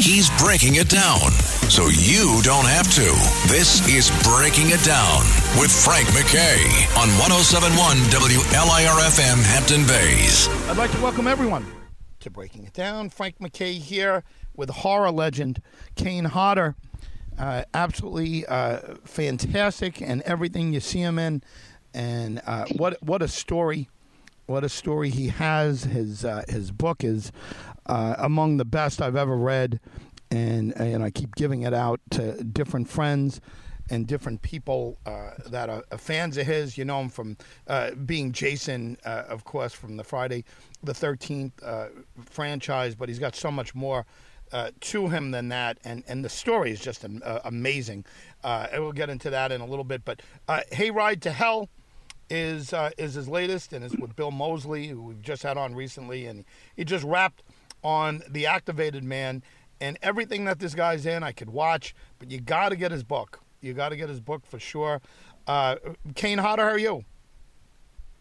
He's breaking it down so you don't have to. This is Breaking It Down with Frank McKay on 1071 WLIRFM Hampton Bays. I'd like to welcome everyone to Breaking It Down. Frank McKay here with horror legend Kane Hodder. Uh, absolutely uh, fantastic and everything you see him in. And uh, what what a story! What a story he has. His uh, his book is uh, among the best I've ever read, and and I keep giving it out to different friends and different people uh, that are, are fans of his. You know him from uh, being Jason, uh, of course, from the Friday the 13th uh, franchise, but he's got so much more. Uh, to him than that, and, and the story is just uh, amazing. and we'll get into that in a little bit. But Hayride to Hell is is his latest, and it's with Bill Moseley, who we've just had on recently, and he just wrapped on the Activated Man and everything that this guy's in. I could watch, but you got to get his book. You got to get his book for sure. Uh, Kane Hodder, how are you?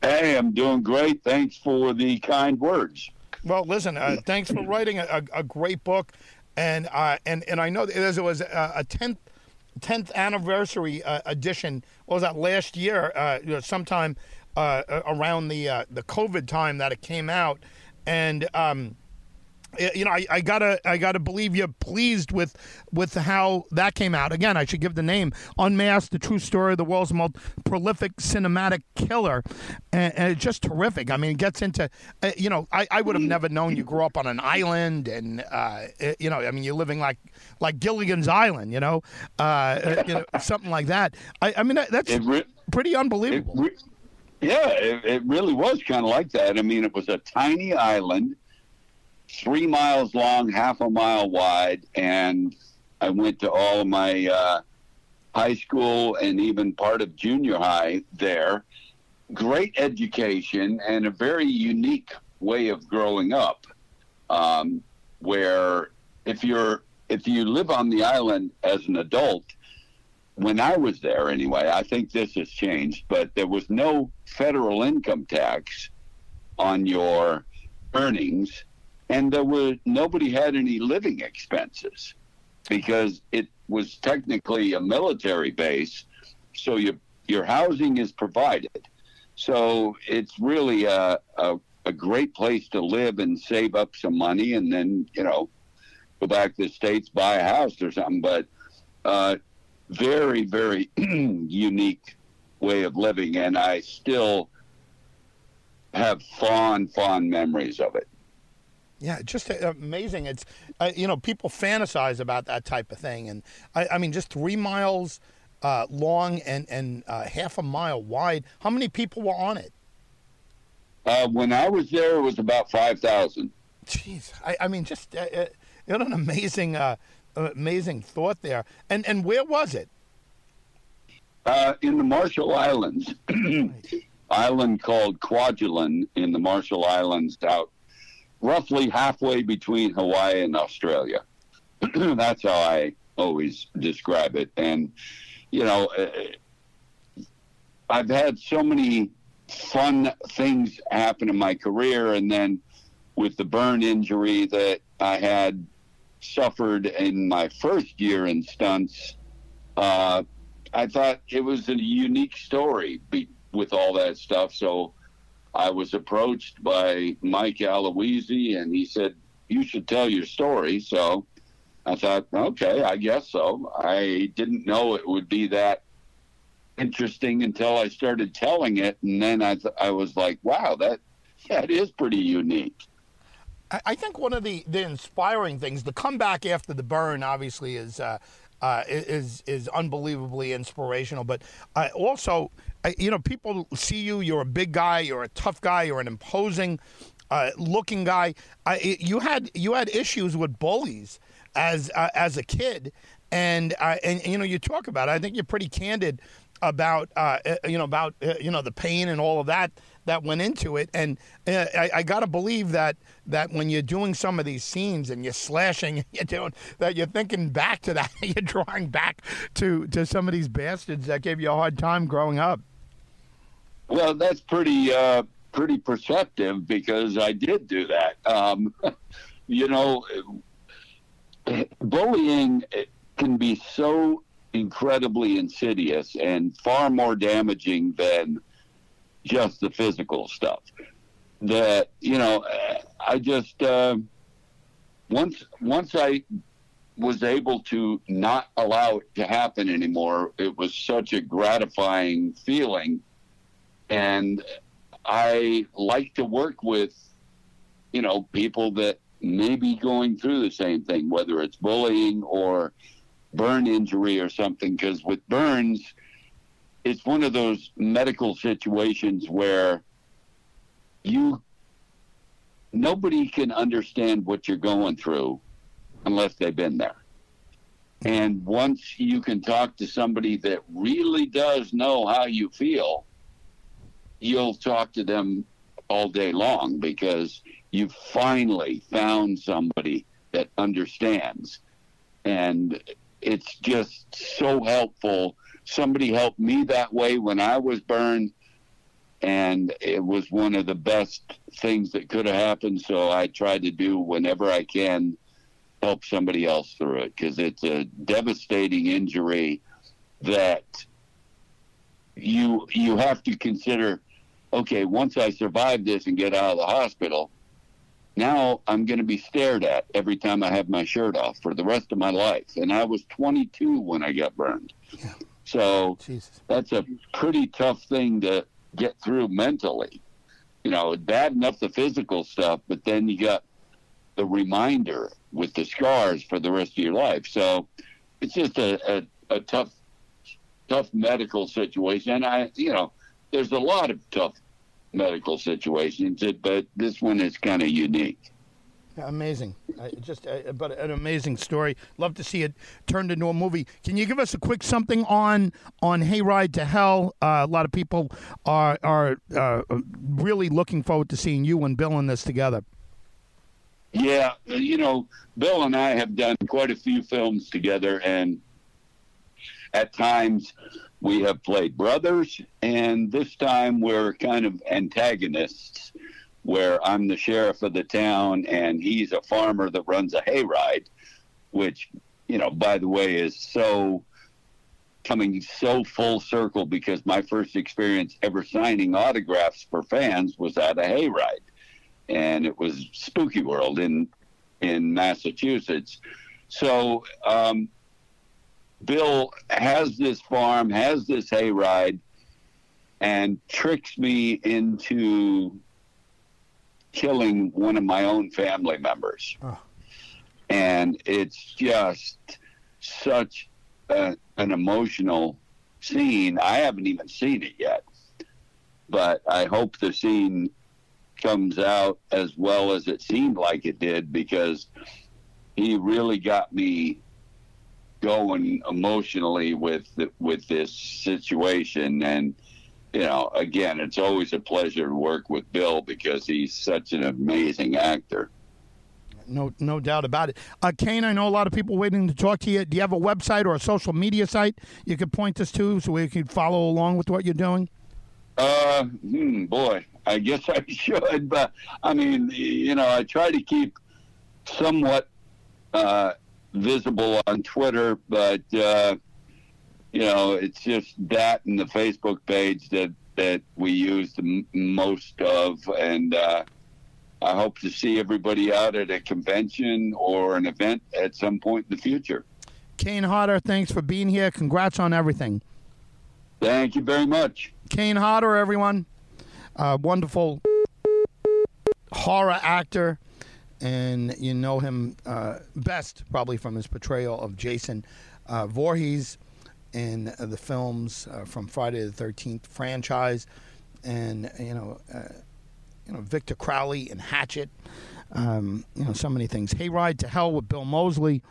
Hey, I'm doing great. Thanks for the kind words. Well, listen, uh, thanks for writing a, a, great book, and uh, and and I know there was a tenth tenth anniversary uh, edition. What was that last year? Uh, you know, sometime uh, around the uh, the COVID time that it came out, and. Um, you know, I, I, gotta, I gotta believe you're pleased with, with how that came out. Again, I should give the name "Unmasked: The True Story of the World's Most Prolific Cinematic Killer," and, and it's just terrific. I mean, it gets into, uh, you know, I, I would have never known you grew up on an island, and uh, you know, I mean, you're living like, like Gilligan's Island, you know, uh, you know something like that. I, I mean, that's re- pretty unbelievable. Re- yeah, it, it really was kind of like that. I mean, it was a tiny island three miles long, half a mile wide, and I went to all my uh, high school and even part of junior high there. Great education and a very unique way of growing up, um, where if you're if you live on the island as an adult, when I was there anyway, I think this has changed, but there was no federal income tax on your earnings and there were nobody had any living expenses because it was technically a military base, so your your housing is provided. So it's really a, a, a great place to live and save up some money, and then you know go back to the states, buy a house or something. But uh, very very unique way of living, and I still have fond fond memories of it. Yeah, just uh, amazing. It's uh, you know people fantasize about that type of thing, and I, I mean just three miles uh, long and and uh, half a mile wide. How many people were on it? Uh, when I was there, it was about five thousand. Jeez, I, I mean just uh, know an amazing amazing thought there. And and where was it? in the Marshall Islands, island called Kwajalein in the Marshall Islands out roughly halfway between Hawaii and Australia. That's how I always describe it. And, you know, uh, I've had so many fun things happen in my career. And then with the burn injury that I had suffered in my first year in stunts, uh, I thought it was a unique story be- with all that stuff. So I was approached by Mike Aloisi, and he said, You should tell your story. So I thought, okay, I guess so. I didn't know it would be that interesting until I started telling it, and then I th- I was like, wow, that that is pretty unique. I think one of the, the inspiring things, the comeback after the burn, obviously is uh, uh, is is unbelievably inspirational. But uh, also, you know, people see you. You're a big guy. You're a tough guy. You're an imposing uh, looking guy. you had you had issues with bullies as uh, as a kid, and and you know you talk about. it. I think you're pretty candid about uh, you know about you know the pain and all of that that went into it. And uh, I, I got to believe that that when you're doing some of these scenes and you're slashing, you're doing that, you're thinking back to that. you're drawing back to to some of these bastards that gave you a hard time growing up. Well, that's pretty uh, pretty perceptive because I did do that. Um, you know, bullying can be so incredibly insidious and far more damaging than just the physical stuff. That you know, I just uh, once once I was able to not allow it to happen anymore. It was such a gratifying feeling, and I like to work with you know people that may be going through the same thing, whether it's bullying or burn injury or something. Because with burns, it's one of those medical situations where you nobody can understand what you're going through unless they've been there. And once you can talk to somebody that really does know how you feel, you'll talk to them all day long because you've finally found somebody that understands. And it's just so helpful. Somebody helped me that way when I was burned, and it was one of the best things that could have happened. So I try to do whenever I can help somebody else through it because it's a devastating injury that you you have to consider okay once i survive this and get out of the hospital now i'm going to be stared at every time i have my shirt off for the rest of my life and i was 22 when i got burned yeah. So Jesus. that's a pretty tough thing to get through mentally you know bad enough the physical stuff but then you got the reminder with the scars for the rest of your life. So it's just a, a, a tough, tough medical situation. And I, you know, there's a lot of tough medical situations, but this one is kind of unique. Amazing, just uh, but an amazing story. Love to see it turned into a movie. Can you give us a quick something on on Hayride to Hell? Uh, a lot of people are are uh, really looking forward to seeing you and Bill in this together. Yeah, you know, Bill and I have done quite a few films together, and at times we have played brothers, and this time we're kind of antagonists, where I'm the sheriff of the town and he's a farmer that runs a hayride, which, you know, by the way, is so coming so full circle because my first experience ever signing autographs for fans was at a hayride and it was Spooky World in in Massachusetts. So um, Bill has this farm, has this hayride, and tricks me into killing one of my own family members. Oh. And it's just such a, an emotional scene. I haven't even seen it yet, but I hope the scene comes out as well as it seemed like it did because he really got me going emotionally with the, with this situation and you know again it's always a pleasure to work with Bill because he's such an amazing actor. No no doubt about it. Uh, Kane I know a lot of people waiting to talk to you. Do you have a website or a social media site you could point us to so we can follow along with what you're doing? Uh hmm, boy I guess I should, but I mean, you know, I try to keep somewhat uh, visible on Twitter, but uh, you know, it's just that and the Facebook page that that we use the m- most of, and uh, I hope to see everybody out at a convention or an event at some point in the future. Kane Hodder, thanks for being here. Congrats on everything. Thank you very much. Kane Hodder, everyone uh, wonderful horror actor, and you know him uh, best probably from his portrayal of Jason uh, Voorhees in uh, the films uh, from Friday the Thirteenth franchise, and you know, uh, you know Victor Crowley and Hatchet. Um, you know, so many things. Hayride to Hell with Bill Moseley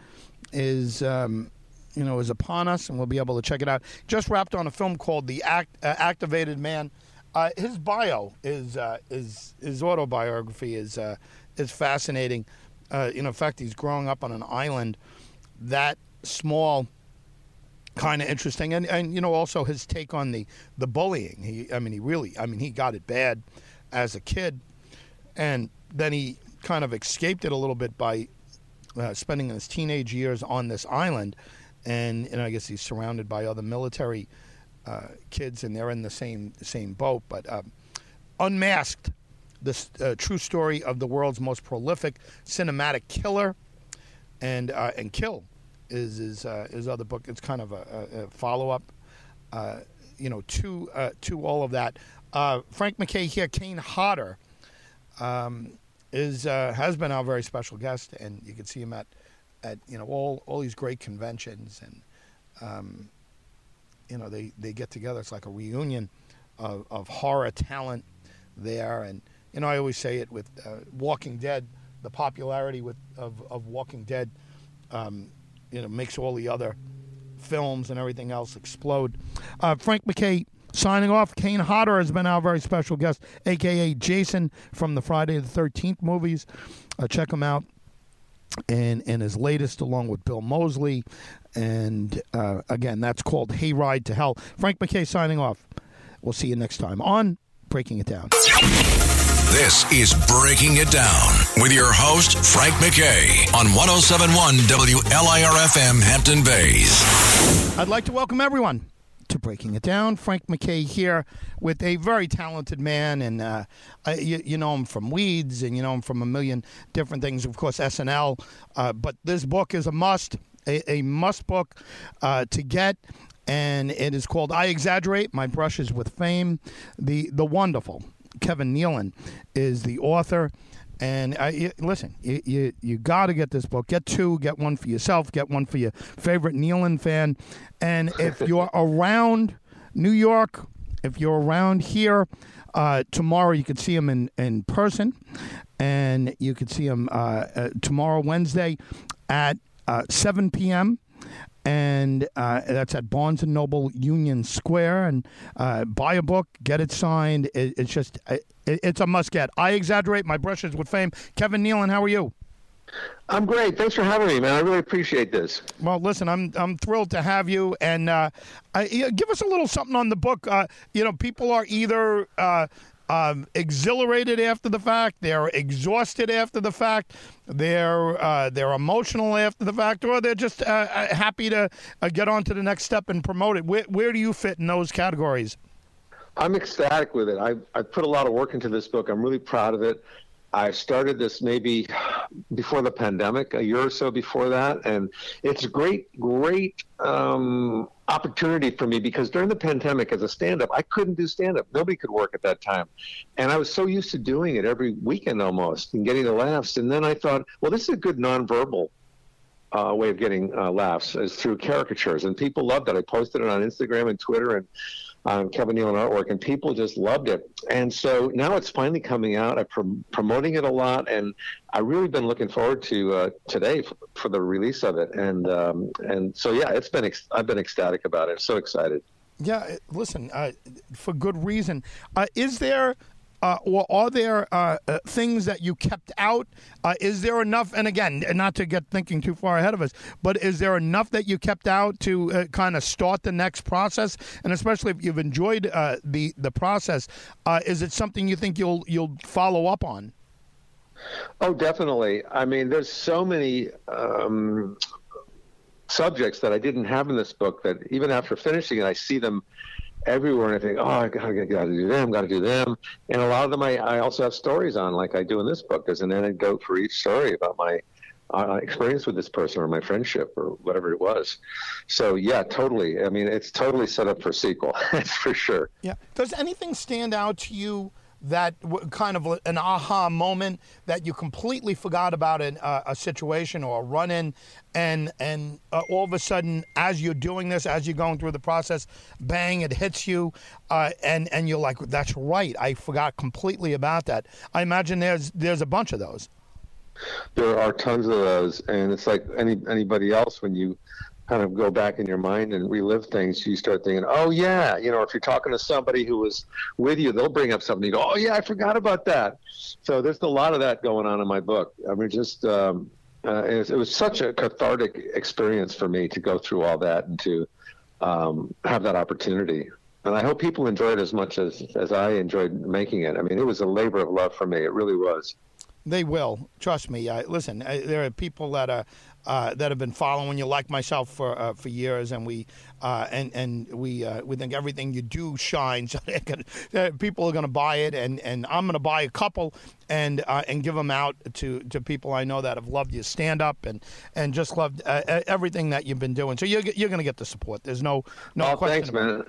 is. Um, you know, is upon us, and we'll be able to check it out. Just wrapped on a film called The Act, Activated Man, uh, his bio is uh, is his autobiography is uh, is fascinating. Uh, in effect, he's growing up on an island that small, kind of interesting, and and you know also his take on the the bullying. He, I mean, he really, I mean, he got it bad as a kid, and then he kind of escaped it a little bit by uh, spending his teenage years on this island, and and I guess he's surrounded by other military uh, kids, and they're in the same same boat. But um, unmasked, the uh, true story of the world's most prolific cinematic killer, and uh, and kill is his uh, his other book. It's kind of a, a, follow up, uh, you know, to uh, to all of that. Uh, Frank McKay here, Kane Hodder, um, is uh, has been our very special guest, and you can see him at at you know all all these great conventions, and um, you know they they get together. It's like a reunion of, of horror talent there, and you know I always say it with Walking Dead, the popularity with of, of Walking Dead. Um, you know, makes all the other films and everything else explode. Uh, Frank McKay signing off. Kane Hodder has been our very special guest, aka Jason from the Friday the Thirteenth movies. Uh, check him out. And, and his latest, along with Bill Moseley. And uh, again, that's called Hayride to Hell. Frank McKay signing off. We'll see you next time on Breaking It Down. This is Breaking It Down with your host, Frank McKay, on 1071 WLIRFM Hampton Bays. I'd like to welcome everyone to Breaking It Down. Frank McKay here with a very talented man, and uh, I, you, you, know him from Weeds, and you know him from a million different things. Of course, SNL, uh, but this book is a must, a, a must book uh, to get. And it is called "I Exaggerate: My Brushes with Fame." The the wonderful Kevin Nealon is the author. And you, listen, you you, you got to get this book. Get two. Get one for yourself. Get one for your favorite Nealon fan. And if you're around New York, if you're around here uh, tomorrow, you could see him in in person, and you could see him uh, uh tomorrow, Wednesday, at uh, 7 p.m and uh, that's at Barnes and Noble Union Square. And uh, buy a book, get it signed. It, it's just it, it's a must get. I exaggerate my brushes with fame. Kevin Nealon, how are you? I'm great. Thanks for having me, man. I really appreciate this. Well, listen, I'm I'm thrilled to have you, and uh, I, give us a little something on the book. Uh, you know, people are either uh, um, exhilarated after the fact, they're exhausted after the fact, they're uh, they're emotional after the fact, or they're just uh, uh happy to uh, get on to the next step and promote it. Where, where do you fit in those categories? I'm ecstatic with it. I I put a lot of work into this book. I'm really proud of it. I started this maybe before the pandemic, a year or so before that, and it's a great, great um, opportunity for me because during the pandemic, as a stand-up, I couldn't do stand-up. Nobody could work at that time, and I was so used to doing it every weekend almost and getting the laughs. And then I thought, well, this is a good nonverbal uh, way of getting uh, laughs is through caricatures, and people loved it. I posted it on Instagram and Twitter, and um, Kevin Nealon artwork, and people just loved it. And so now it's finally coming out. I'm prom- promoting it a lot, and I've really been looking forward to uh, today for, for, the release of it. And um, and so yeah, it's been ex- I've been ecstatic about it. So excited. Yeah, listen, uh, for good reason. Uh, is there uh, or are there uh, uh, things that you kept out? Uh, is there enough? And again, not to get thinking too far ahead of us, but is there enough that you kept out to uh, kind of start the next process? And especially if you've enjoyed uh, the the process, is it something you think you'll you'll follow up on? Oh, definitely. I mean, there's so many um, subjects that I didn't have in this book that even after finishing it, I see them everywhere, and I think, oh, I got to do them, got to do them, and a lot of them I, I also have stories on, like I do in this book. There's an anecdote for each story about my uh, experience with this person or my friendship or whatever it was. So yeah, totally. I mean, it's totally set up for sequel. That's for sure. Yeah. Does anything stand out to you? That kind of an aha moment that you completely forgot about uh, a situation or a run in, and and uh, all of a sudden, as you're doing this, as you're going through the process, bang, it hits you, uh, and and you're like, that's right, I forgot completely about that. I imagine there's there's a bunch of those. There are tons of those, and it's like any anybody else when you kind of go back in your mind and relive things, you start thinking, oh, yeah, you know, if you're talking to somebody who was with you, they'll bring up something. You go, oh, yeah, I forgot about that. So there's a lot of that going on in my book. I mean, just, um, uh, it, was, it, was, such a cathartic experience for me to go through all that and to um, have that opportunity. And I hope people enjoyed it as much as, as I enjoyed making it. I mean, it was a labor of love for me. It really was. They will. Trust me. Listen, there are people that are uh, that have been following you, like myself, for uh, for years, and we uh, and and we uh, we think everything you do shines. People are going to buy it, and, and I'm going to buy a couple and uh, and give them out to, to people I know that have loved you stand up and and just loved uh, everything that you've been doing. So you're you're going to get the support. There's no no oh, question. Thanks, man.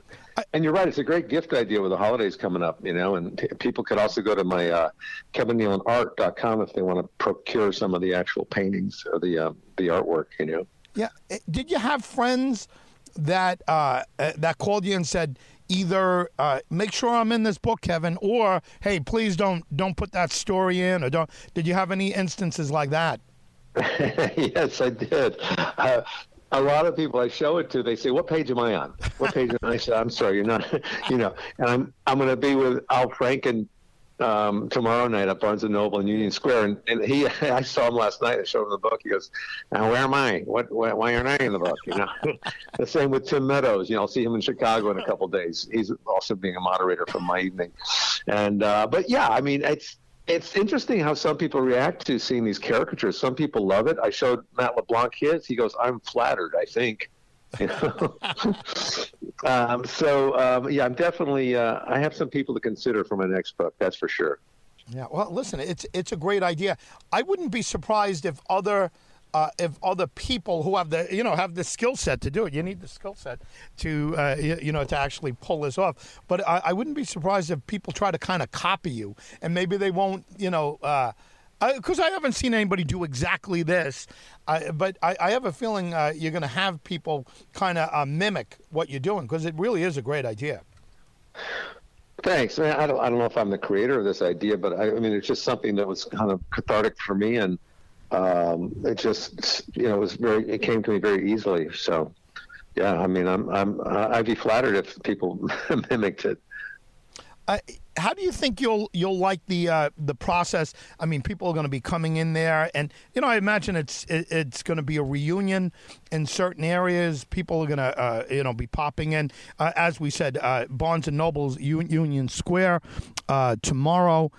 And you're right. It's a great gift idea with the holidays coming up. You know, and t- people could also go to my uh, kevinnealonart.com if they want to procure some of the actual paintings or the uh, the artwork. You know. Yeah. Eh, did you have friends that uh, eh, that called you and said? Either uh, make sure I'm in this book, Kevin, or hey, please don't don't put that story in, or don't. Did you have any instances like that? yes, I did. Uh, a lot of people I show it to, they say, "What page am I on? What page?" am I? I said, "I'm sorry, you're not." you know, and I'm I'm going to be with Al Franken um, tomorrow night at Barnes and Noble in Union Square, and, and he I saw him last night. I showed him the book. He goes, "Now where am I? What? Why, why aren't I in the book?" You know. the same with Tim Meadows. You know, I'll see him in Chicago in a couple days. He's also being a moderator for my evening, and uh, but yeah, I mean it's it's interesting how some people react to seeing these caricatures. Some people love it. I showed Matt LeBlanc his. He goes, "I'm flattered." I think. You know? um, so um, yeah, I'm definitely. Uh, I have some people to consider for my next book. That's for sure. Yeah. Well, listen, it's it's a great idea. I wouldn't be surprised if other. Uh, if other people who have the you know have the skill set to do it, you need the skill set to uh, you, you, know to actually pull this off. But I, I, wouldn't be surprised if people try to kind of copy you, and maybe they won't you know uh, because I haven't seen anybody do exactly this, but I, I, have a feeling uh, you're going to have people kind of uh, mimic what you're doing because it really is a great idea. Thanks. I, mean, I, don't, I don't know if I'm the creator of this idea, but I, I mean, it's just something that was kind of cathartic for me, and um, it just, you know, it was very, it came to me very easily. So, yeah, I mean, I'm, I'm, I'd be flattered if people mimicked it. How do you think you'll you'll like the uh, the process? I mean, people are going to be coming in there, and you know, I imagine it's it, it's going to be a reunion in certain areas. People are going to uh, you know be popping in. Uh, as we said, uh, Barnes and Noble's Union Square uh, tomorrow,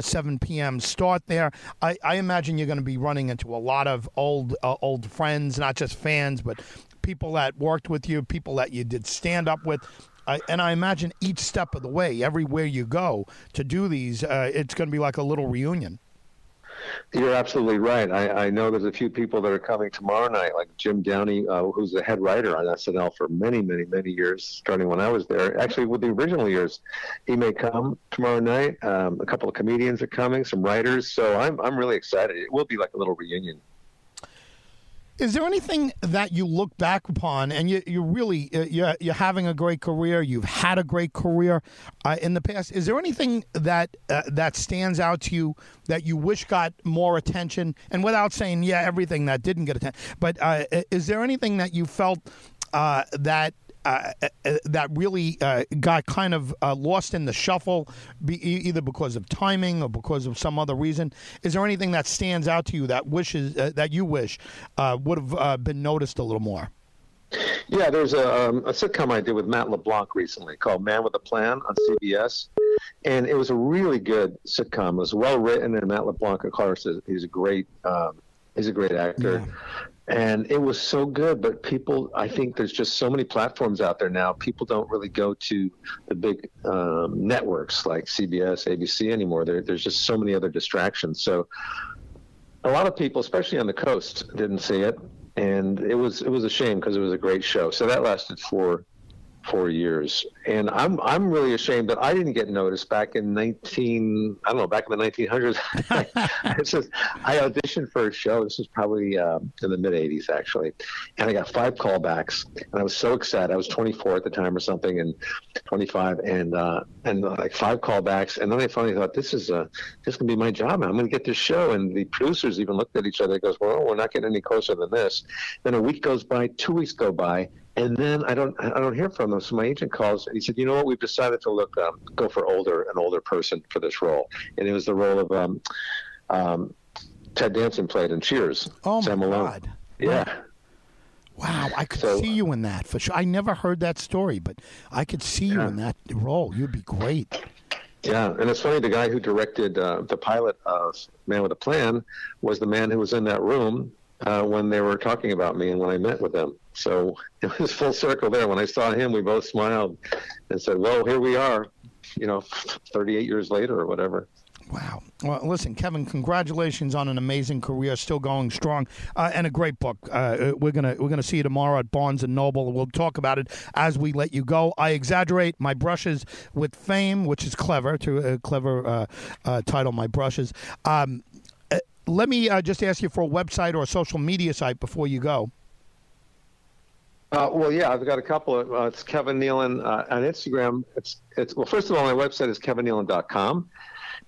7 p.m. start there. I, I imagine you're going to be running into a lot of old old friends, not just fans, but people that worked with you, people that you did stand up with. I, and I imagine each step of the way, everywhere you go to do these, uh, it's going to be like a little reunion. You're absolutely right. I, I, know there's a few people that are coming tomorrow night, like Jim Downey, uh, who's the head writer on SNL for many, many, many years, starting when I was there. Actually, with the original years, he may come tomorrow night. Um, a couple of comedians are coming, some writers. So I'm, I'm really excited. It will be like a little reunion. Is there anything that you look back upon and you, you really uh, you're, you're having a great career? You've had a great career uh, in the past. Is there anything that uh, that stands out to you that you wish got more attention? And without saying yeah, everything that didn't get attention, but uh, is there anything that you felt uh, that uh, uh, uh, that really uh, got kind of uh, lost in the shuffle, be, either because of timing or because of some other reason. Is there anything that stands out to you that wishes uh, that you wish would have been noticed a little more? Yeah, there's a, um, a, sitcom I did with Matt LeBlanc recently called Man with a Plan on CBS, and it was a really good sitcom. It was well written, and Matt LeBlanc, of course, is, he's a great um, he's a great actor. Yeah and it was so good but people i think there's just so many platforms out there now. People don't really go to the big um, networks like cbs abc anymore. There, there's just so many other distractions. So a lot of people especially on the coast didn't see it. And it was it was a shame because it was a great show. So that lasted for four years. And I'm I'm really ashamed that I didn't get noticed back in 19 I don't know back in the 1900s. just, I auditioned for a show. This was probably uh, in the mid 80s actually, and I got five callbacks, and I was so excited. I was 24 at the time or something, and 25, and uh, and uh, like five callbacks, and then I finally thought this is a this can be my job. I'm going to get this show. And the producers even looked at each other. and goes, well, we're not getting any closer than this. Then a week goes by, two weeks go by and then I don't I don't hear from them. So my agent calls and he said, you know what, we've decided to look um, go for older an older person for this role, and it was the role of um, um, Ted Danson played in Cheers. Oh my Sam God! Yeah. Wow, I could so, see you in that for sure. I never heard that story, but I could see you in that role. You'd be great. Yeah, and it's funny. The guy who directed uh, the pilot of Man with a Plan was the man who was in that room uh, when they were talking about me and when I met with them. So it was full circle there. When I saw him, we both smiled and said, "Well, here we are." You know, 38 years later or whatever. Wow. Well, listen, Kevin, congratulations on an amazing career, still going strong, uh, and a great book. Uh, we're gonna we're gonna see you tomorrow at Barnes and Noble. We'll talk about it as we let you go. I exaggerate my brushes with fame, which is clever to a clever uh, uh title. My brushes. Um, uh, let me uh, just ask you for a website or a social media site before you go. Uh, well, yeah, I've got a couple of. Uh, it's Kevin Nealon uh, on Instagram. It's it's well. First of all, my website is kevinnealon.com.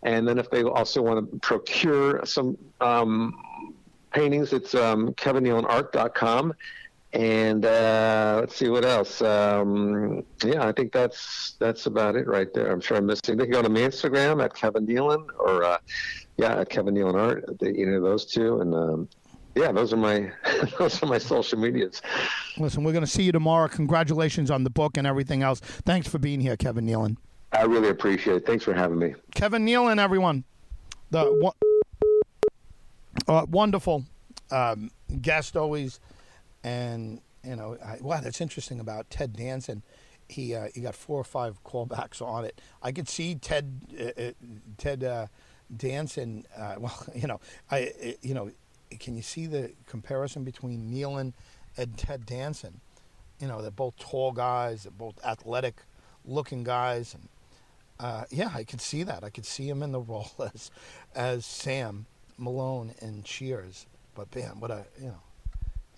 And then if they also want to procure some um, paintings, it's um, kevinnealonart.com. And uh, let's see what else. Um, yeah, I think that's that's about it right there. I'm sure I'm missing. They can go to my Instagram at Kevin Nealon or uh, yeah, at Kevin Nealon Art. Either of those two, and um, yeah, those are my those are my social medias. Listen, we're going to see you tomorrow. Congratulations on the book and everything else. Thanks for being here, Kevin Nealon. I really appreciate it. Thanks for having me. Kevin Nealon, everyone. The uh, wonderful um, guest always. And, you know, I, wow, that's interesting about Ted Danson. He, uh, he got four or five callbacks on it. I could see Ted, uh, uh Ted uh, Danson, uh, well, you know, I, you know, can you see the comparison between Nealon and Ted Danson? You know, they're both tall guys, they're both athletic looking guys, and uh, yeah, I could see that. I could see him in the role as as Sam Malone in Cheers. But man, what a you know,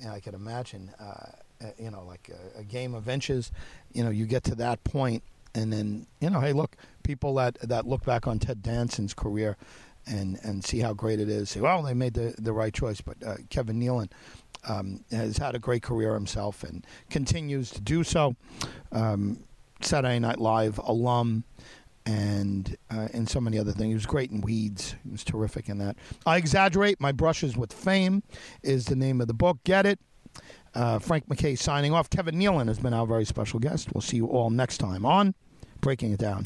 yeah, I could imagine. Uh, you know, like a, a, game of inches. You know, you get to that point, and then you know, hey, look, people that that look back on Ted Danson's career. And, and see how great it is. Say, well, they made the, the right choice. But uh, Kevin Nealon, um, has had a great career himself and continues to do so. Um, Saturday Night Live alum, and uh, and so many other things. He was great in Weeds. He was terrific in that. I exaggerate. My brushes with fame is the name of the book. Get it. Uh, Frank McKay signing off. Kevin Nealon has been our very special guest. We'll see you all next time on Breaking It Down.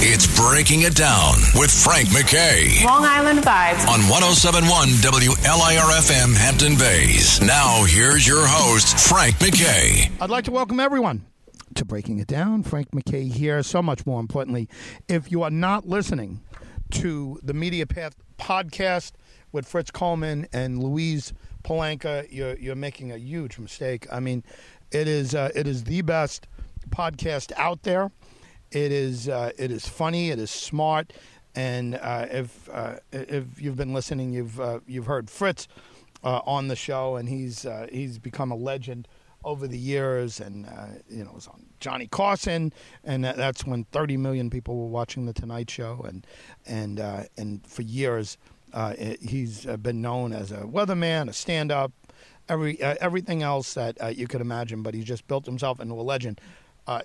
It's Breaking It Down with Frank McKay. Long Island Vibes. On 1071 WLIRFM Hampton Bays. Now, here's your host, Frank McKay. I'd like to welcome everyone to Breaking It Down. Frank McKay here. So much more importantly, if you are not listening to the Media Path podcast with Fritz Coleman and Louise Palanka, you're, you're making a huge mistake. I mean, it is uh, it is the best podcast out there. It is uh, it is funny. It is smart. And uh, if uh, if you've been listening, you've uh, you've heard Fritz uh, on the show, and he's he's become a legend over the years, and uh, you know, it was on Johnny Carson, and that's when 30 million people were watching the Tonight Show, and and uh, and for years, uh, he's uh, been known as a weatherman, a stand-up, every uh, everything else that uh, you could imagine. But he just built himself into a legend.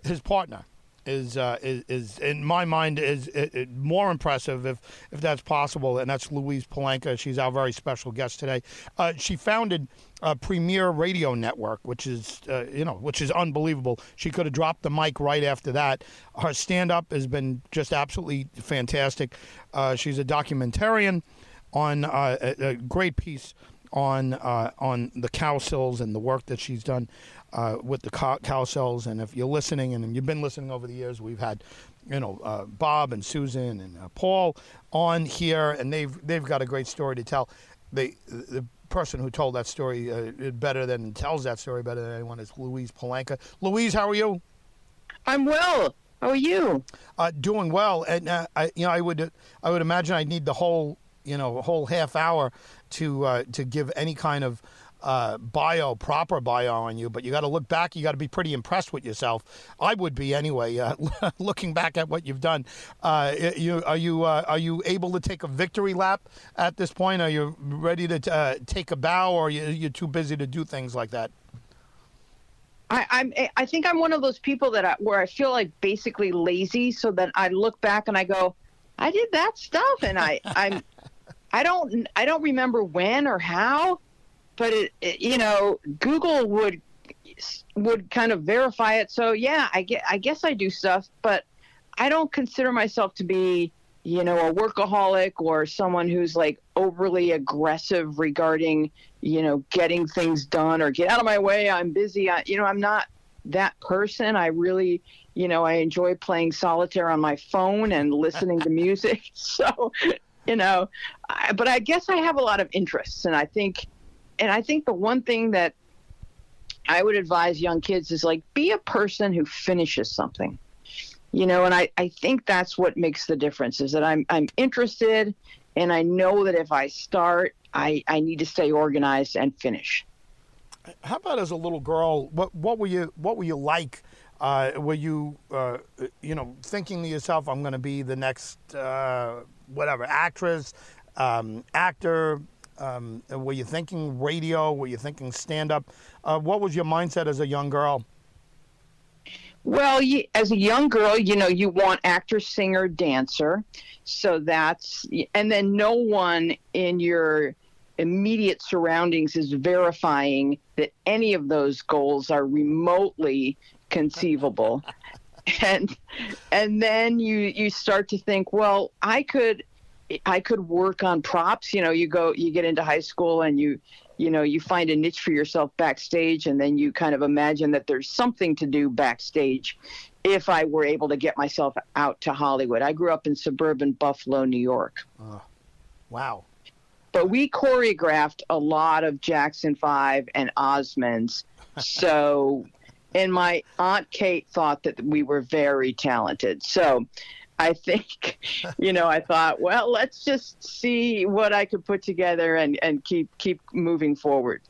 his partner, is, uh, is is in my mind is, is, more impressive if if that's possible, and that's Louise Palanka. She's our very special guest today. Uh, she founded a Premiere Radio Network, which is uh, you know which is unbelievable. She could have dropped the mic right after that. Her stand up has been just absolutely fantastic. Uh, she's a documentarian on uh, a, a great piece on uh, on the Cowsills and the work that she's done uh, with the Cowsills. And if you're listening, and you've been listening over the years, we've had you know uh, Bob and Susan and uh, Paul on here, and they've they've got a great story to tell. They the person who told that story uh, better than tells that story better than anyone is Louise Palanka. Louise, how are you? I'm well. How are you? Uh, doing well, and uh, I, you know, I would, I would imagine I'd need the whole, you know, whole half hour to uh, to give any kind of uh, bio, proper bio on you, but you got to look back. You got to be pretty impressed with yourself. I would be anyway, uh, looking back at what you've done. Uh, you, are you uh, are you able to take a victory lap at this point? Are you ready to uh, take a bow, or are you, you're too busy to do things like that? I, I'm. I think I'm one of those people that I, where I feel like basically lazy, so that I look back and I go, I did that stuff, and I I'm. I don't I don't remember when or how, but it, it, you know Google would would kind of verify it. So yeah, I get I guess I do stuff, but I don't consider myself to be, you know, a workaholic or someone who's like overly aggressive regarding, you know, getting things done or get out of my way. I'm busy. I, you know, I'm not that person. I really, you know, I enjoy playing solitaire on my phone and listening to music. So, you know, I, but I guess I have a lot of interests, and I think, and I think the one thing that I would advise young kids is like be a person who finishes something you know and I, I think that's what makes the difference is that I'm I'm interested and I know that if I start I, I need to stay organized and finish. How about as a little girl? What what were you what were you like? Uh, were you uh, you know thinking to yourself, I'm going to be the next uh, whatever actress, um, actor? Um, were you thinking radio? Were you thinking stand up? Uh, what was your mindset as a young girl? Well, you, as a young girl, you know, you want actor, singer, dancer. So that's, and then no one in your immediate surroundings is verifying that any of those goals are remotely conceivable. and and then you you start to think, well, I could I could work on props. You know, you go, you get into high school and you you know you find a niche for yourself backstage and then you kind of imagine that there's something to do backstage if i were able to get myself out to hollywood. I grew up in suburban buffalo new york. Uh, wow. But we choreographed a lot of jackson 5 and osmonds. So and my aunt kate thought that we were very talented. So I think, you know, I thought, well, let's just see what I could put together and, and keep keep moving forward.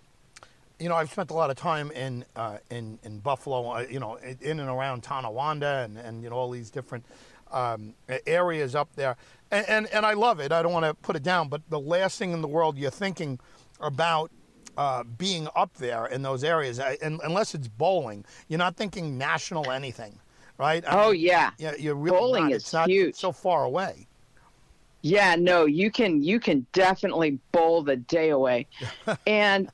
You know, I've spent a lot of time in uh, in in Buffalo, uh, you know, in and around Tonawanda and and you know all these different um, areas up there, and, and and I love it. I don't want to put it down, but the last thing in the world you're thinking about uh, being up there in those areas, and, unless it's bowling, you're not thinking national anything right? I oh mean, yeah, yeah. You're really bowling not, is it's not huge. so far away. Yeah, no, you can you can definitely bowl the day away, and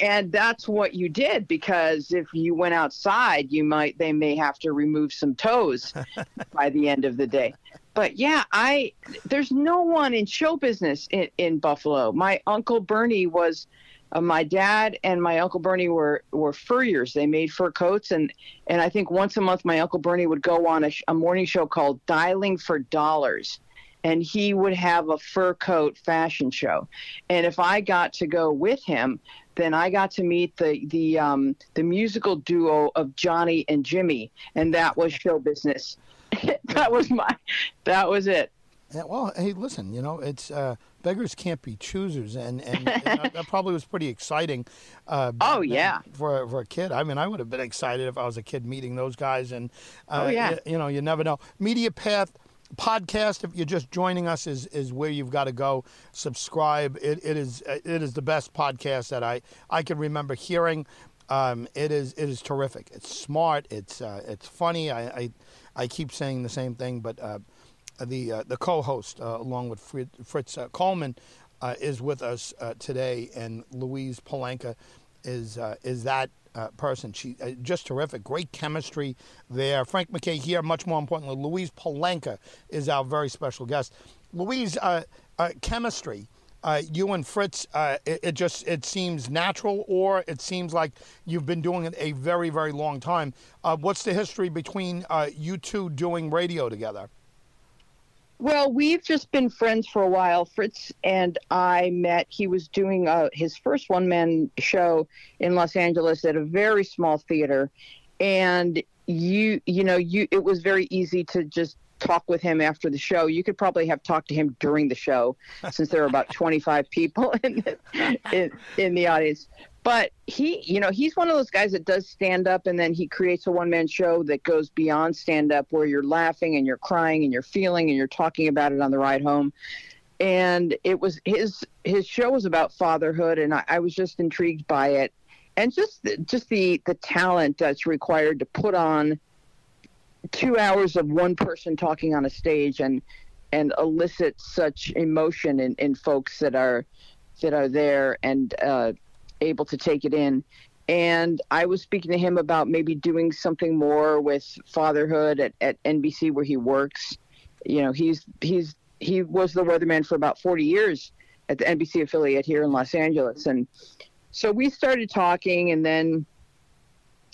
and that's what you did because if you went outside, you might they may have to remove some toes by the end of the day. But yeah, I there's no one in show business in, in Buffalo. My uncle Bernie was uh, my dad and my uncle Bernie were were furriers. They made fur coats, and and I think once a month my uncle Bernie would go on a, a morning show called Dialing for Dollars, and he would have a fur coat fashion show. And if I got to go with him, then I got to meet the the um, the musical duo of Johnny and Jimmy, and that was show business. that was my that was it. Yeah, well, hey, listen, you know, it's uh, beggars can't be choosers, and and, and that probably was pretty exciting. Uh, oh yeah, for for a kid. I mean, I would have been excited if I was a kid meeting those guys, and uh, oh yeah, you, you, know, you never know. Media Path podcast. If you're just joining us, is is where you've got to go. Subscribe. It, it is it is the best podcast that I I can remember hearing. Um, it is it is terrific. It's smart. It's uh, it's funny. I, I, I keep saying the same thing, but uh, the uh, the co-host uh, along with Fritz uh, Coleman uh, is with us uh, today, and Louise Palanka is uh, is that person. She just terrific, great chemistry there. Frank McKay here. Much more importantly, Louise Palanka is our very special guest. Louise, chemistry. you and Fritz, it, it, just it seems natural, or it seems like you've been doing it a very, very long time. what's the history between you two doing radio together? Well, we've just been friends for a while. Fritz and I met. He was doing uh, his first one man show in Los Angeles at a very small theater, and you you know you it was very easy to just talk with him after the show. You could probably have talked to him during the show, since there were about 25 people in the, in, in the audience but he you know he's one of those guys that does stand up and then he creates a one man show that goes beyond stand up where you're laughing and you're crying and you're feeling and you're talking about it on the ride home. And it was his his show was about fatherhood and I, I was just intrigued by it. And just just the the talent that's required to put on two hours of one person talking on a stage and and elicit such emotion in, in folks that are that are there. And uh, able to take it in. and I was speaking to him about maybe doing something more with fatherhood at, at NBC where he works. You know, he's he's he was the weatherman for about 40 years at the NBC affiliate here in Los Angeles, and so we started talking, and then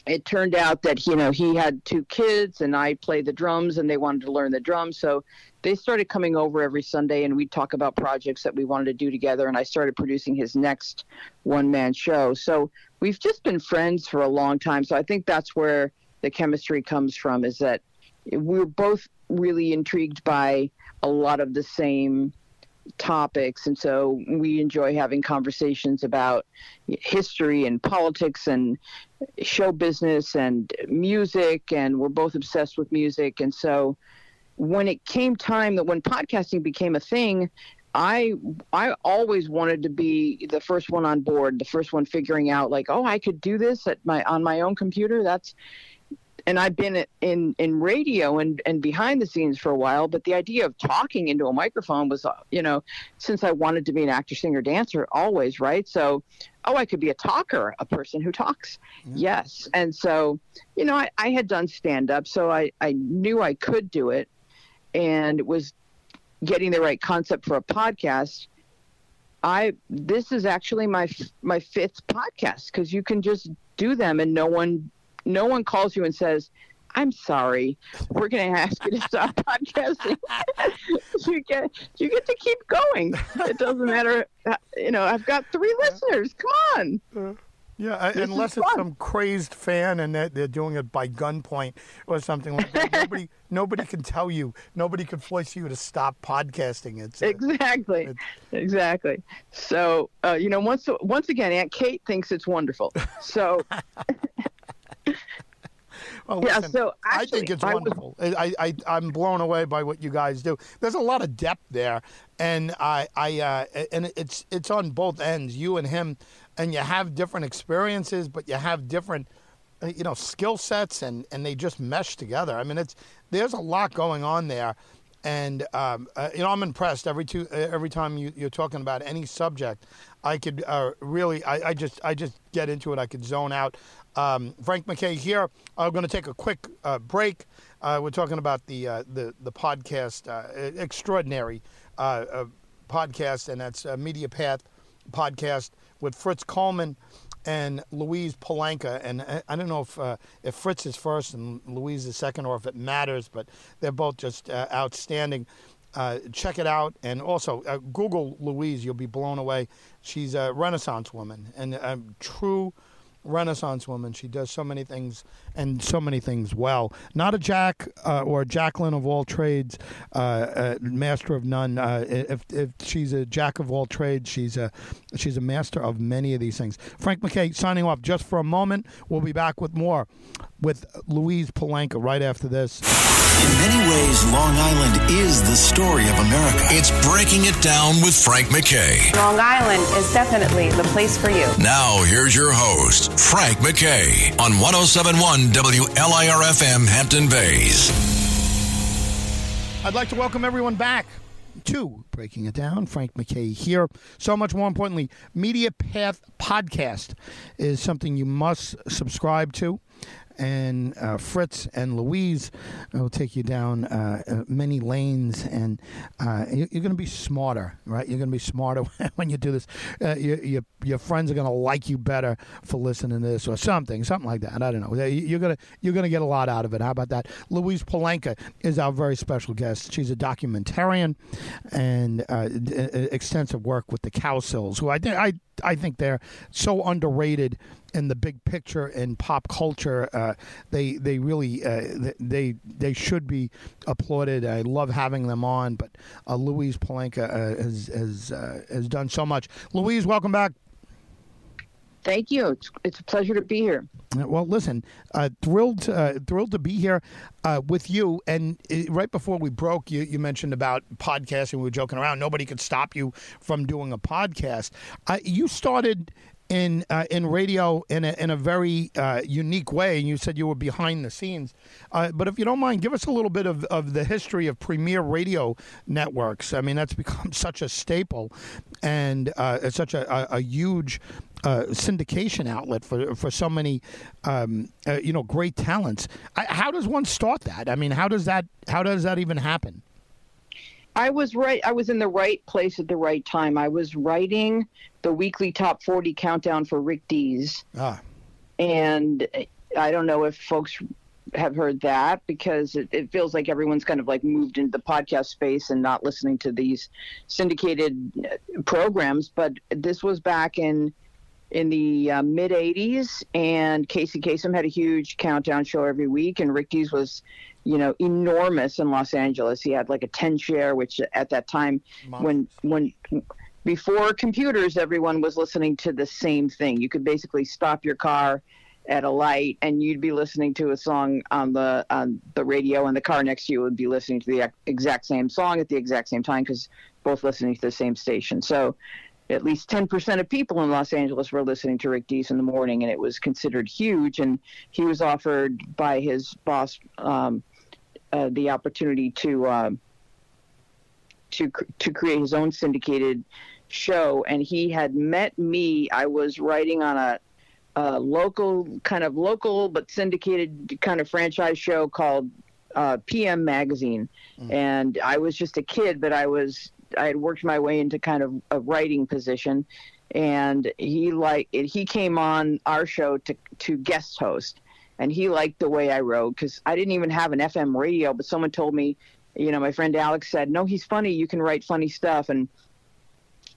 it turned out that you know he had two kids and I play the drums and they wanted to learn the drums. So they started coming over every Sunday and we'd talk about projects that we wanted to do together. And I started producing his next one man show. So we've just been friends for a long time. So I think that's where the chemistry comes from is that we're both really intrigued by a lot of the same topics and so we enjoy having conversations about history and politics and show business and music and we're both obsessed with music and so when it came time that when podcasting became a thing I I always wanted to be the first one on board, the first one figuring out like, oh, I could do this at my on my own computer. That's and I've been in in radio and and behind the scenes for a while, but the idea of talking into a microphone was, uh, you know, since I wanted to be an actor, singer, dancer, always right. So, oh, I could be a talker, a person who talks. Yeah. Yes, and so, you know, I, I had done stand up, so I I knew I could do it, and it was getting the right concept for a podcast. I this is actually my my fifth podcast because you can just do them and no one no one calls you and says, I'm sorry, we're going to ask you to stop podcasting. you get you get to keep going. It doesn't matter. You know, I've got three listeners. Come on. Yeah, unless it's some crazed fan and they're, they're doing it by gunpoint or something like that. nobody, nobody can tell you. Nobody can force you to stop podcasting. It's uh, exactly, it's, exactly. So uh, you know, once once again, Aunt Kate thinks it's wonderful. So well, listen, yeah, so actually, I think it's wonderful. I, was... I, I, I'm blown away by what you guys do. There's a lot of depth there, and I, I, uh, and it's it's on both ends, you and him, and you have different experiences, but you have different, uh, you know, skill sets, and and they just mesh together. I mean, it's there's a lot going on there, and um, uh, you know, I'm impressed every two uh, every time you, are talking about any subject. I could uh, really, I, I, just, I just get into it. I could zone out. Um, Frank McKay here. I'm going to take a quick uh, break. Uh, we're talking about the uh, the the podcast, uh, extraordinary uh, podcast, and that's Media Path podcast with Fritz Coleman and Louise Palanka. And I don't know if if Fritz is first and Louise is second, or if it matters, but they're both just outstanding. Uh, check it out. And also, uh, Google Louise. You'll be blown away. She's a Renaissance woman and a true Renaissance woman. She does so many things and so many things well. Not a Jack uh, or a Jacqueline of all trades, uh, uh, master of none. Uh, if, if she's a jack of all trades, she's a she's a master of many of these things. Frank McKay signing off just for a moment. We'll be back with more with Louise Palanka right after this. In many ways, Long Island is the story of America. It's breaking it down with Frank McKay. Long Island is definitely the place for you. Now, here's your host, Frank McKay on 1071 WLIRFM Hampton Bays. I'd like to welcome everyone back to Breaking It Down. Frank McKay here. So much more importantly, Media Path Podcast is something you must subscribe to and uh, Fritz and Louise will take you down uh, uh many lanes, and uh, you're going to be smarter, right? You're going to be smarter when you do this. Uh, your, your, your friends are going to like you better for listening to this, or something, something like that. I don't know. You're gonna you're gonna get a lot out of it. How about that? Louise Palanka is our very special guest. She's a documentarian and extensive work with the Cowsills, who I think I I think they're so underrated in the big picture in pop culture. Uh, they they really uh, they they should be applauded. I love having them on, but uh, Louise Palanka uh, has has uh, has done so much. Louise, welcome back. Thank you. It's, it's a pleasure to be here. Well, listen, uh, thrilled uh, thrilled to be here uh, with you. And uh, right before we broke, you, you mentioned about podcasting. We were joking around. Nobody could stop you from doing a podcast. Uh, you started in uh, in radio in a, in a very uh, unique way. And you said you were behind the scenes, uh, but if you don't mind, give us a little bit of, of the history of premiere radio networks. I mean, that's become such a staple and uh, such a, a, a huge uh, syndication outlet for for so many, um, uh, you know, great talents. I, how does one start that? I mean, how does that how does that even happen? I was right. I was in the right place at the right time. I was writing the weekly top 40 countdown for Rick Dees. Ah, And I don't know if folks have heard that because it, it feels like everyone's kind of like moved into the podcast space and not listening to these syndicated uh, programs. But this was back in in the uh, mid 80s and casey Kasem had a huge countdown show every week and rick dees was you know enormous in los angeles. He had like a 10 share which at that time when when before computers everyone was listening to the same thing. You could basically stop your car at a light and you'd be listening to a song on the on the radio and the car next to you would be listening to the exact same song at the exact same time because both listening to the same station. So at least 10% of people in Los Angeles were listening to Rick Dees in the morning, and it was considered huge. And he was offered by his boss um, uh, the opportunity to uh, to to create his own syndicated show. And he had met me. I was writing on a, a local, kind of local but syndicated kind of franchise show called uh, PM Magazine, mm. and I was just a kid, but I was I had worked my way into kind of a writing position, and he like he came on our show to to guest host, and he liked the way I wrote because I didn't even have an FM radio, but someone told me, you know, my friend Alex said, no, he's funny. You can write funny stuff, and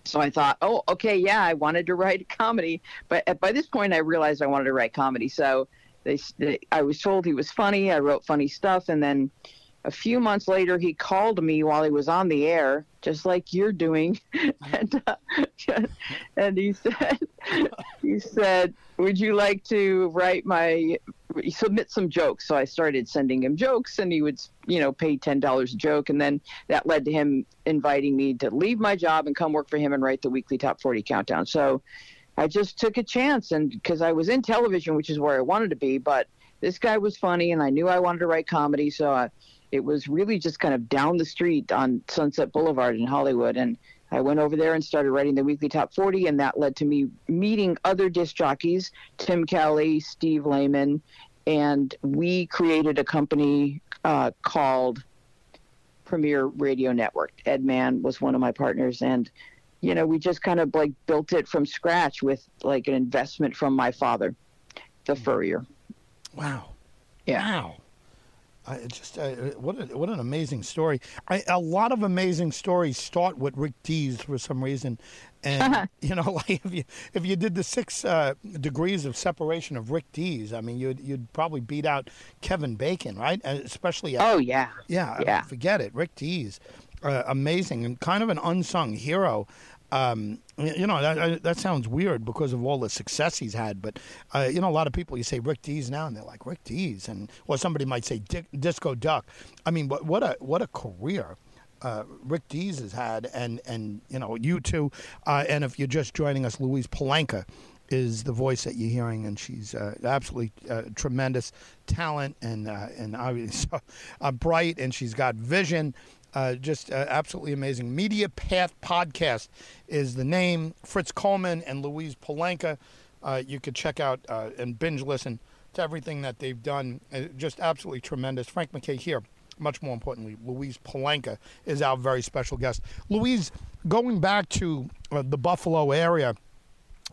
so I thought, oh, okay, yeah, I wanted to write comedy, but at, by this point, I realized I wanted to write comedy. So they, they I was told he was funny. I wrote funny stuff, and then a few months later, he called me while he was on the air, just like you're doing, and uh, and he said, he said, would you like to write my submit some jokes? So I started sending him jokes, and he would, you know, pay ten dollars a joke, and then that led to him inviting me to leave my job and come work for him and write the weekly top forty countdown. So I just took a chance, and because I was in television, which is where I wanted to be, but this guy was funny, and I knew I wanted to write comedy, so I it was really just kind of down the street on Sunset Boulevard in Hollywood. And I went over there and started writing the weekly top 40, and that led to me meeting other disc jockeys, Tim Kelly, Steve Lehman, and we created a company uh, called Premiere Radio Network. Ed Mann was one of my partners, and you know, we just kind of like built it from scratch with like an investment from my father, the furrier. Wow. Yeah. Wow. I just uh, what a, what an amazing story. I, a lot of amazing stories start with Rick Dees for some reason, and you know, like if you if you did the six uh, degrees of separation of Rick Dees, I mean, you'd you'd probably beat out Kevin Bacon, right? Especially oh yeah, yeah, yeah. Forget it, Rick Dees, uh, amazing and kind of an unsung hero. Um, you know that that sounds weird because of all the success he's had, but uh, you know a lot of people you say Rick Dees now and they're like Rick Dees, and or somebody might say Dick, Disco Duck. I mean, what what a what a career. Uh, Rick Dees has had, and and you know you too, uh, and if you're just joining us, Louise Palanka is the voice that you're hearing, and she's uh, absolutely uh, tremendous talent and uh, and obviously so, bright, and she's got vision. Uh, just uh, absolutely amazing. Media Path Podcast is the name. Fritz Coleman and Louise Palanka. Uh, you could check out uh, and binge listen to everything that they've done. Uh, just absolutely tremendous. Frank McKay here. Much more importantly, Louise Palanka is our very special guest. Louise, going back to uh, the Buffalo area,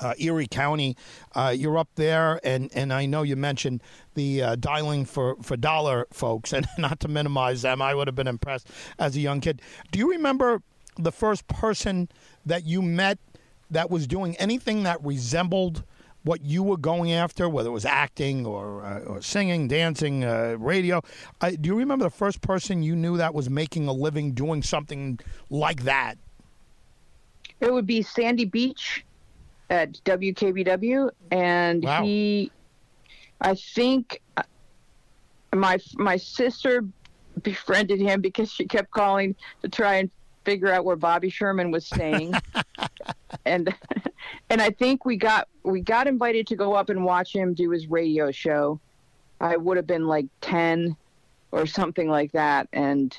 uh, Erie County. Uh, you're up there, and, and I know you mentioned the uh, dialing for, for dollar folks, and not to minimize them, I would have been impressed as a young kid. Do you remember the first person that you met that was doing anything that resembled what you were going after, whether it was acting or, uh, or singing, dancing, uh, radio? do you remember the first person you knew that was making a living doing something like that? It would be Sandy Beach at WKBW, and wow. he, I think, uh, my my sister befriended him because she kept calling to try and figure out where Bobby Sherman was staying, and and I think we got we got invited to go up and watch him do his radio show. I would have been like ten or something like that, and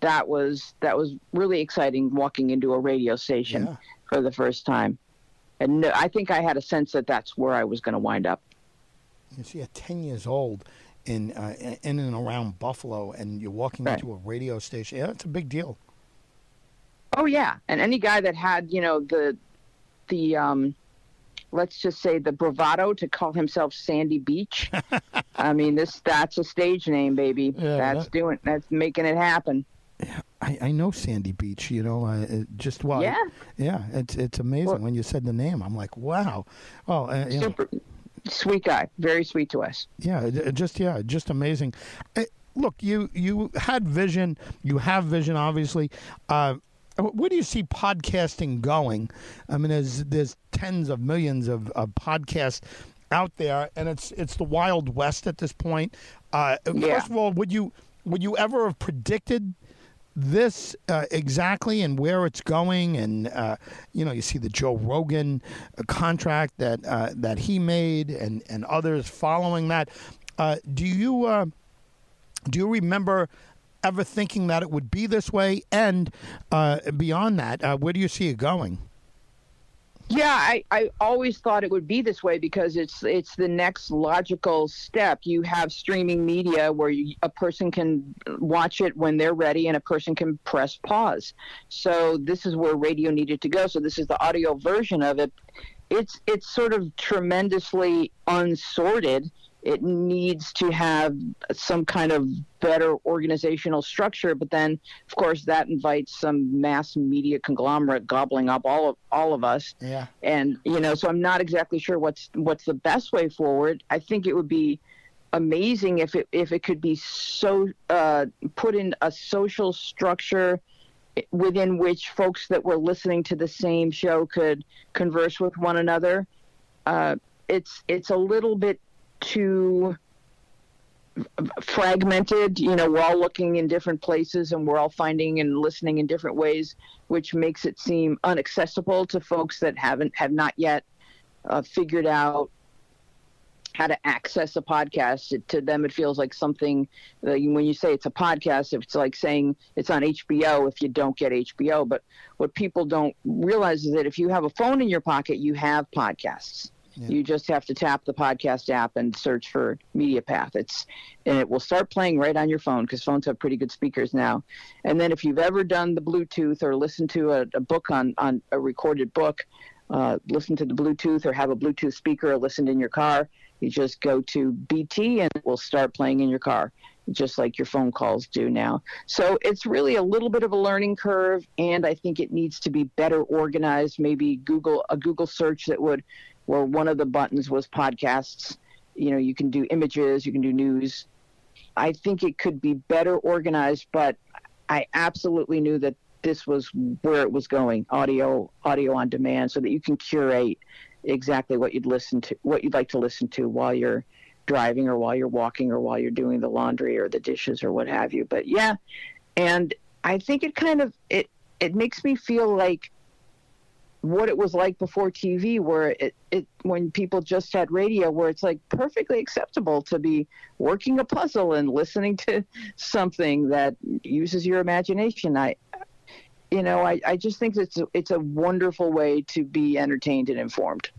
that was that was really exciting walking into a radio station yeah. for the first time. And no, I think I had a sense that that's where I was going to wind up. You see, at 10 years old, in uh, in and around Buffalo, and you're walking Right. into a radio station. Yeah, it's a big deal. Oh yeah, and any guy that had you know the the um, let's just say the bravado to call himself Sandy Beach. I mean, this that's a stage name, baby. Yeah, that's that- doing that's making it happen. I, I know Sandy Beach. You know, uh, just well, Yeah. yeah. It's it's amazing Well- when you said the name. I'm like, wow. Well, uh, you know, sweet guy, very sweet to us. yeah, just yeah, just amazing. Uh, look, you you had vision. You have vision, obviously. Uh, where do you see podcasting going? I mean, there's there's tens of millions of, of podcasts out there, and it's it's the wild west at this point. Uh, Yeah. First of all, would you would you ever have predicted this uh, exactly and where it's going? And uh, you know, you see the Joe Rogan uh, contract that uh, that he made, and and others following that. Uh, do you uh, do you remember? Ever thinking that it would be this way, and beyond that, where do you see it going? Yeah, I, I always thought it would be this way because it's it's the next logical step. You have streaming media where you, a person can watch it when they're ready, and a person can press pause. So this is where radio needed to go. So this is the audio version of it. It's it's sort of tremendously unsorted. It needs to have some kind of better organizational structure, but then, of course, that invites some mass media conglomerate gobbling up all of all of us. Yeah, and you know so i'm not exactly sure what's what's the best way forward. I think it would be amazing if it if it could be so uh, put in a social structure within which folks that were listening to the same show could converse with one another. Uh, it's it's a little bit too fragmented. You know we're all looking in different places and we're all finding and listening in different ways which makes it seem inaccessible to folks that haven't have not yet uh, figured out how to access a podcast. It- to them it feels like something uh, when you say it's a podcast it's like saying it's on hbo if you don't get hbo but what people don't realize is that if you have a phone in your pocket you have podcasts you just have to tap the podcast app and search for MediaPath. It's and it will start playing right on your phone because phones have pretty good speakers now. And then if you've ever done the Bluetooth or listened to a, a book on on a recorded book, uh, listen to the Bluetooth or have a Bluetooth speaker or listened in your car, you just go to BT and it will start playing in your car. Just like your phone calls do now. So it's really a little bit of a learning curve, and I think it needs to be better organized. Maybe Google a Google search that would where one of the buttons was podcasts. You know, you can do images, you can do news. I think it could be better organized, but I absolutely knew that this was where it was going audio audio on demand so that you can curate exactly what you'd listen to what you'd like to listen to while you're driving or while you're walking or while you're doing the laundry or the dishes or what have you but yeah and i think it kind of it it makes me feel like what it was like before TV, where it, it when people just had radio, where it's like perfectly acceptable to be working a puzzle and listening to something that uses your imagination. I, you know, I, I just think it's a, it's a wonderful way to be entertained and informed.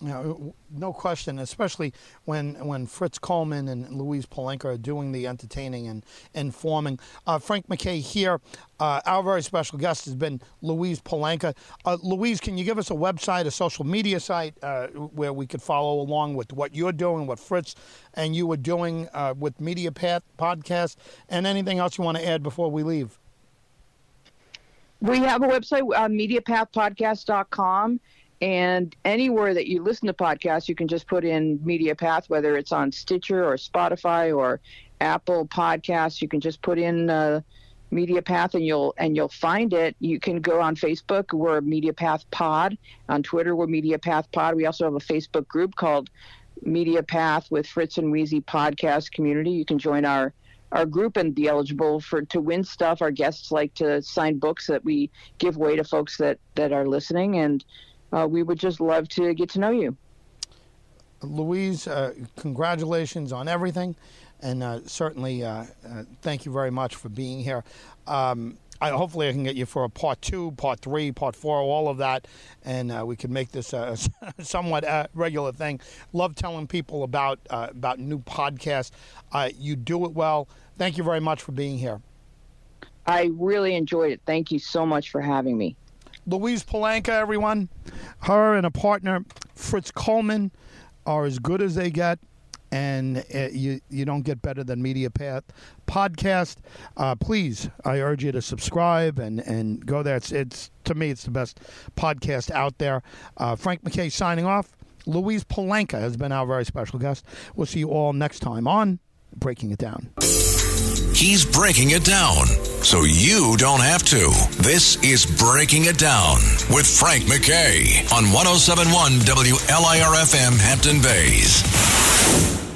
You know, no question, especially when when Fritz Coleman and Louise Palanka are doing the entertaining and informing. Uh, Frank McKay here. Uh, our very special guest has been Louise Palanka. Uh, Louise, can you give us a website, a social media site uh, where we could follow along with what you're doing, what Fritz and you are doing uh, with Media Path Podcast, and anything else you want to add before we leave? We have a website, uh, MediaPathPodcast.com. And anywhere that you listen to podcasts, you can just put in MediaPath, whether it's on Stitcher or Spotify or Apple Podcasts. You can just put in uh, MediaPath, and you'll and you'll find it. You can go on Facebook. We're MediaPath Pod. On Twitter, we're MediaPath Pod. We also have a Facebook group called MediaPath with Fritz and Wheezy Podcast Community. You can join our our group and be eligible for to win stuff. Our guests like to sign books that we give away to folks that that are listening, and uh, we would just love to get to know you. Louise, uh, congratulations on everything, and uh, certainly uh, uh, thank you very much for being here. Um, I, hopefully, I can get you for a part two, part three, part four, all of that, and uh, we can make this a somewhat uh, regular thing. Love telling people about uh, about new podcasts. Uh, you do it well. Thank you very much for being here. I really enjoyed it. Thank you so much for having me. Louise Palanka, everyone. Her and a partner, Fritz Coleman, are as good as they get and uh, you you don't get better than Media Path podcast. Uh, please, I urge you to subscribe and, and go there. It's, it's to me, it's the best podcast out there. Uh, Frank McKay signing off. Louise Palanka has been our very special guest. We'll see you all next time on Breaking It Down. He's breaking it down so you don't have to. This is Breaking It Down with Frank McKay on 1071 WLIRFM Hampton Bays.